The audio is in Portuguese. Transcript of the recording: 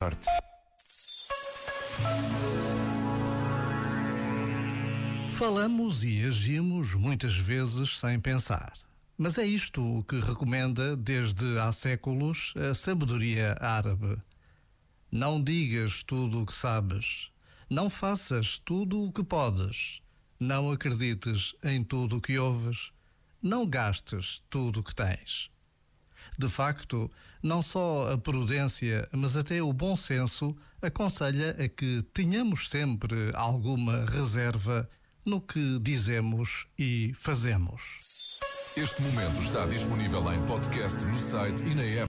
Norte. Falamos e agimos muitas vezes sem pensar. Mas é isto o que recomenda desde há séculos a sabedoria árabe. Não digas tudo o que sabes. Não faças tudo o que podes. Não acredites em tudo o que ouves. Não gastes tudo o que tens. De facto, não só a prudência, mas até o bom senso aconselha a que tenhamos sempre alguma reserva no que dizemos e fazemos. Este momento está disponível em podcast no site e na app.